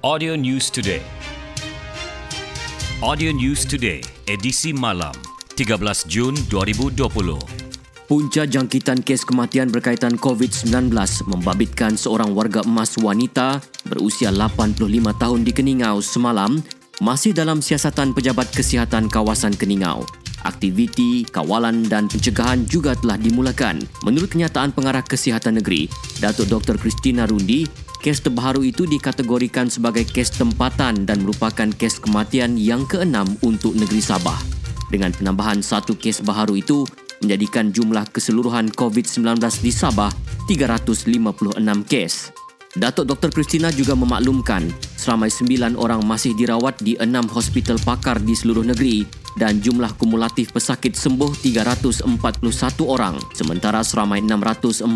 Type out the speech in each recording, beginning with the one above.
Audio News Today. Audio News Today, edisi malam, 13 Jun 2020. Punca jangkitan kes kematian berkaitan COVID-19 membabitkan seorang warga emas wanita berusia 85 tahun di Keningau semalam masih dalam siasatan Pejabat Kesihatan Kawasan Keningau. Aktiviti, kawalan dan pencegahan juga telah dimulakan. Menurut kenyataan Pengarah Kesihatan Negeri, Datuk Dr. Christina Rundi, kes terbaru itu dikategorikan sebagai kes tempatan dan merupakan kes kematian yang keenam untuk negeri Sabah. Dengan penambahan satu kes baharu itu, menjadikan jumlah keseluruhan COVID-19 di Sabah 356 kes. Datuk Dr. Christina juga memaklumkan seramai sembilan orang masih dirawat di enam hospital pakar di seluruh negeri dan jumlah kumulatif pesakit sembuh 341 orang sementara seramai 645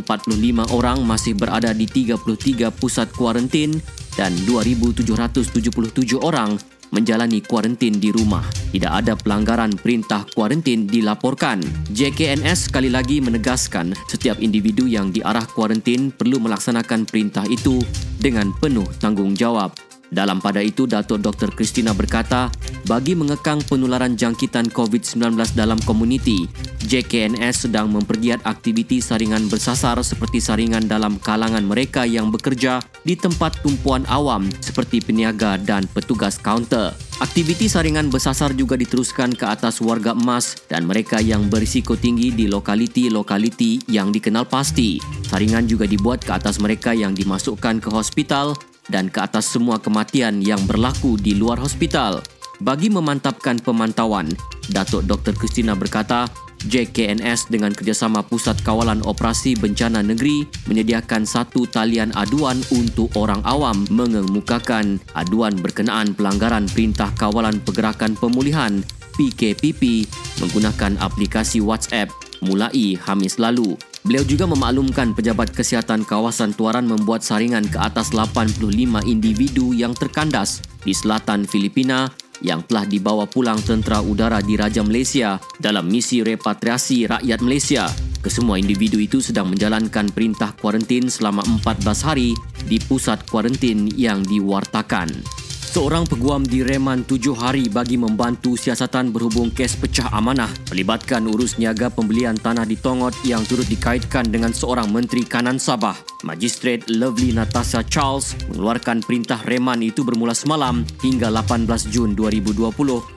orang masih berada di 33 pusat kuarantin dan 2777 orang menjalani kuarantin di rumah. Tidak ada pelanggaran perintah kuarantin dilaporkan. JKNS sekali lagi menegaskan setiap individu yang diarah kuarantin perlu melaksanakan perintah itu dengan penuh tanggungjawab. Dalam pada itu, Datuk Dr. Christina berkata, bagi mengekang penularan jangkitan COVID-19 dalam komuniti, JKNS sedang mempergiat aktiviti saringan bersasar seperti saringan dalam kalangan mereka yang bekerja di tempat tumpuan awam seperti peniaga dan petugas kaunter. Aktiviti saringan bersasar juga diteruskan ke atas warga emas dan mereka yang berisiko tinggi di lokaliti-lokaliti yang dikenal pasti. Saringan juga dibuat ke atas mereka yang dimasukkan ke hospital dan ke atas semua kematian yang berlaku di luar hospital. Bagi memantapkan pemantauan, Datuk Dr. Christina berkata, JKNS dengan kerjasama Pusat Kawalan Operasi Bencana Negeri menyediakan satu talian aduan untuk orang awam mengemukakan aduan berkenaan pelanggaran Perintah Kawalan Pergerakan Pemulihan PKPP menggunakan aplikasi WhatsApp mulai Hamis lalu. Beliau juga memaklumkan pejabat kesihatan kawasan Tuaran membuat saringan ke atas 85 individu yang terkandas di selatan Filipina yang telah dibawa pulang tentera udara di Raja Malaysia dalam misi repatriasi rakyat Malaysia. Kesemua individu itu sedang menjalankan perintah kuarantin selama 14 hari di pusat kuarantin yang diwartakan. Seorang peguam direman tujuh hari bagi membantu siasatan berhubung kes pecah amanah melibatkan urus niaga pembelian tanah di Tongot yang turut dikaitkan dengan seorang menteri kanan Sabah. Magistrate Lovely Natasha Charles mengeluarkan perintah reman itu bermula semalam hingga 18 Jun 2020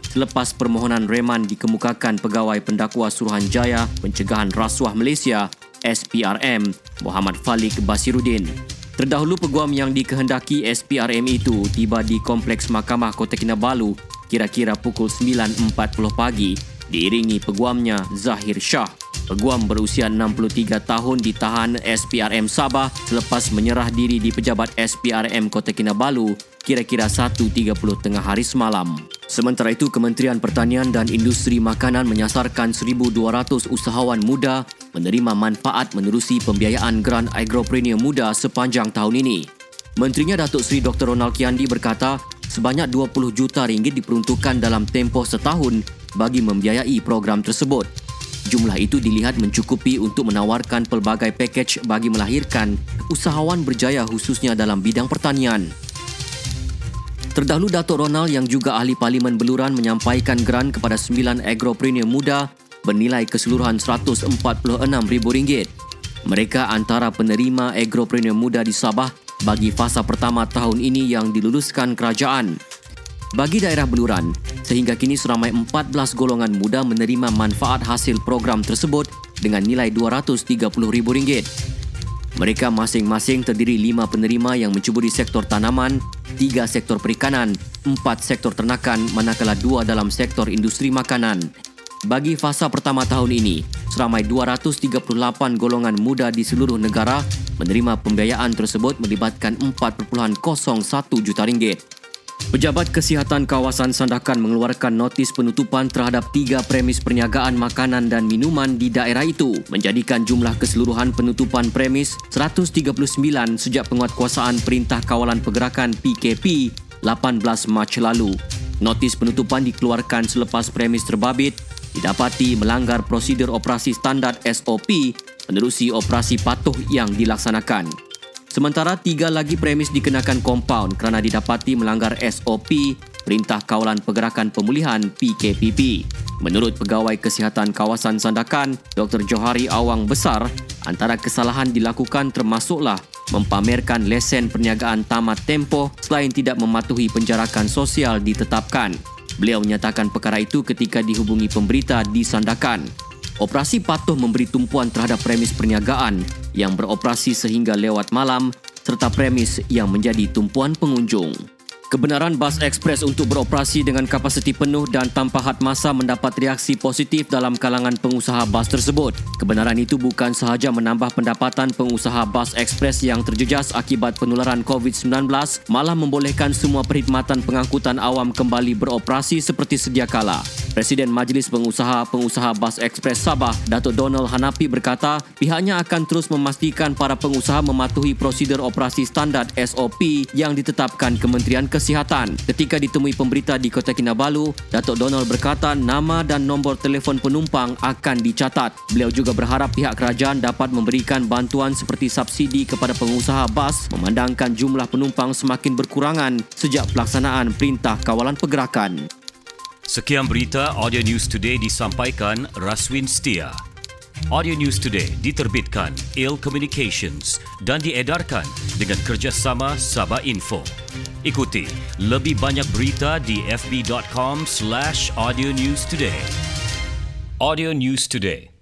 selepas permohonan reman dikemukakan Pegawai Pendakwa Suruhanjaya Pencegahan Rasuah Malaysia SPRM Muhammad Falik Basiruddin. Terdahulu peguam yang dikehendaki SPRM itu tiba di Kompleks Mahkamah Kota Kinabalu kira-kira pukul 9.40 pagi diiringi peguamnya Zahir Shah. Peguam berusia 63 tahun ditahan SPRM Sabah selepas menyerah diri di pejabat SPRM Kota Kinabalu kira-kira 1.30 tengah hari semalam. Sementara itu, Kementerian Pertanian dan Industri Makanan menyasarkan 1,200 usahawan muda menerima manfaat menerusi pembiayaan Grant Agropreneur Muda sepanjang tahun ini. Menterinya Datuk Seri Dr. Ronald Kiandi berkata, sebanyak 20 juta ringgit diperuntukkan dalam tempoh setahun bagi membiayai program tersebut. Jumlah itu dilihat mencukupi untuk menawarkan pelbagai pakej bagi melahirkan usahawan berjaya khususnya dalam bidang pertanian. Terdahulu Datuk Ronald yang juga ahli Parlimen Beluran menyampaikan grant kepada sembilan agropreneur muda bernilai keseluruhan RM146,000. Mereka antara penerima agropreneur muda di Sabah bagi fasa pertama tahun ini yang diluluskan kerajaan. Bagi daerah Beluran, sehingga kini seramai 14 golongan muda menerima manfaat hasil program tersebut dengan nilai RM230,000. Mereka masing-masing terdiri lima penerima yang mencuburi sektor tanaman, tiga sektor perikanan, empat sektor ternakan manakala dua dalam sektor industri makanan. Bagi fasa pertama tahun ini, seramai 238 golongan muda di seluruh negara menerima pembiayaan tersebut melibatkan 4.01 juta ringgit. Pejabat Kesihatan Kawasan Sandakan mengeluarkan notis penutupan terhadap tiga premis perniagaan makanan dan minuman di daerah itu menjadikan jumlah keseluruhan penutupan premis 139 sejak penguatkuasaan Perintah Kawalan Pergerakan PKP 18 Mac lalu. Notis penutupan dikeluarkan selepas premis terbabit didapati melanggar prosedur operasi standar SOP menerusi operasi patuh yang dilaksanakan. Sementara tiga lagi premis dikenakan kompaun kerana didapati melanggar SOP Perintah Kawalan Pergerakan Pemulihan PKPP. Menurut Pegawai Kesihatan Kawasan Sandakan, Dr. Johari Awang Besar, antara kesalahan dilakukan termasuklah mempamerkan lesen perniagaan tamat tempoh selain tidak mematuhi penjarakan sosial ditetapkan. Beliau menyatakan perkara itu ketika dihubungi pemberita di Sandakan. Operasi patuh memberi tumpuan terhadap premis perniagaan yang beroperasi sehingga lewat malam serta premis yang menjadi tumpuan pengunjung. Kebenaran bas ekspres untuk beroperasi dengan kapasiti penuh dan tanpa had masa mendapat reaksi positif dalam kalangan pengusaha bas tersebut. Kebenaran itu bukan sahaja menambah pendapatan pengusaha bas ekspres yang terjejas akibat penularan COVID-19, malah membolehkan semua perkhidmatan pengangkutan awam kembali beroperasi seperti sedia kala. Presiden Majlis Pengusaha-Pengusaha Bas Ekspres Sabah, Datuk Donald Hanapi berkata, pihaknya akan terus memastikan para pengusaha mematuhi prosedur operasi standard SOP yang ditetapkan Kementerian Kesihatan. Ketika ditemui pemberita di Kota Kinabalu, Datuk Donald berkata nama dan nombor telefon penumpang akan dicatat. Beliau juga berharap pihak kerajaan dapat memberikan bantuan seperti subsidi kepada pengusaha bas memandangkan jumlah penumpang semakin berkurangan sejak pelaksanaan Perintah Kawalan Pergerakan. Sekian berita Audio News Today disampaikan Raswin Setia. Audio News Today diterbitkan Il Communications dan diedarkan dengan kerjasama Sabah Info. Ikuti lebih banyak berita di fb.com slash audio news today. Audio News Today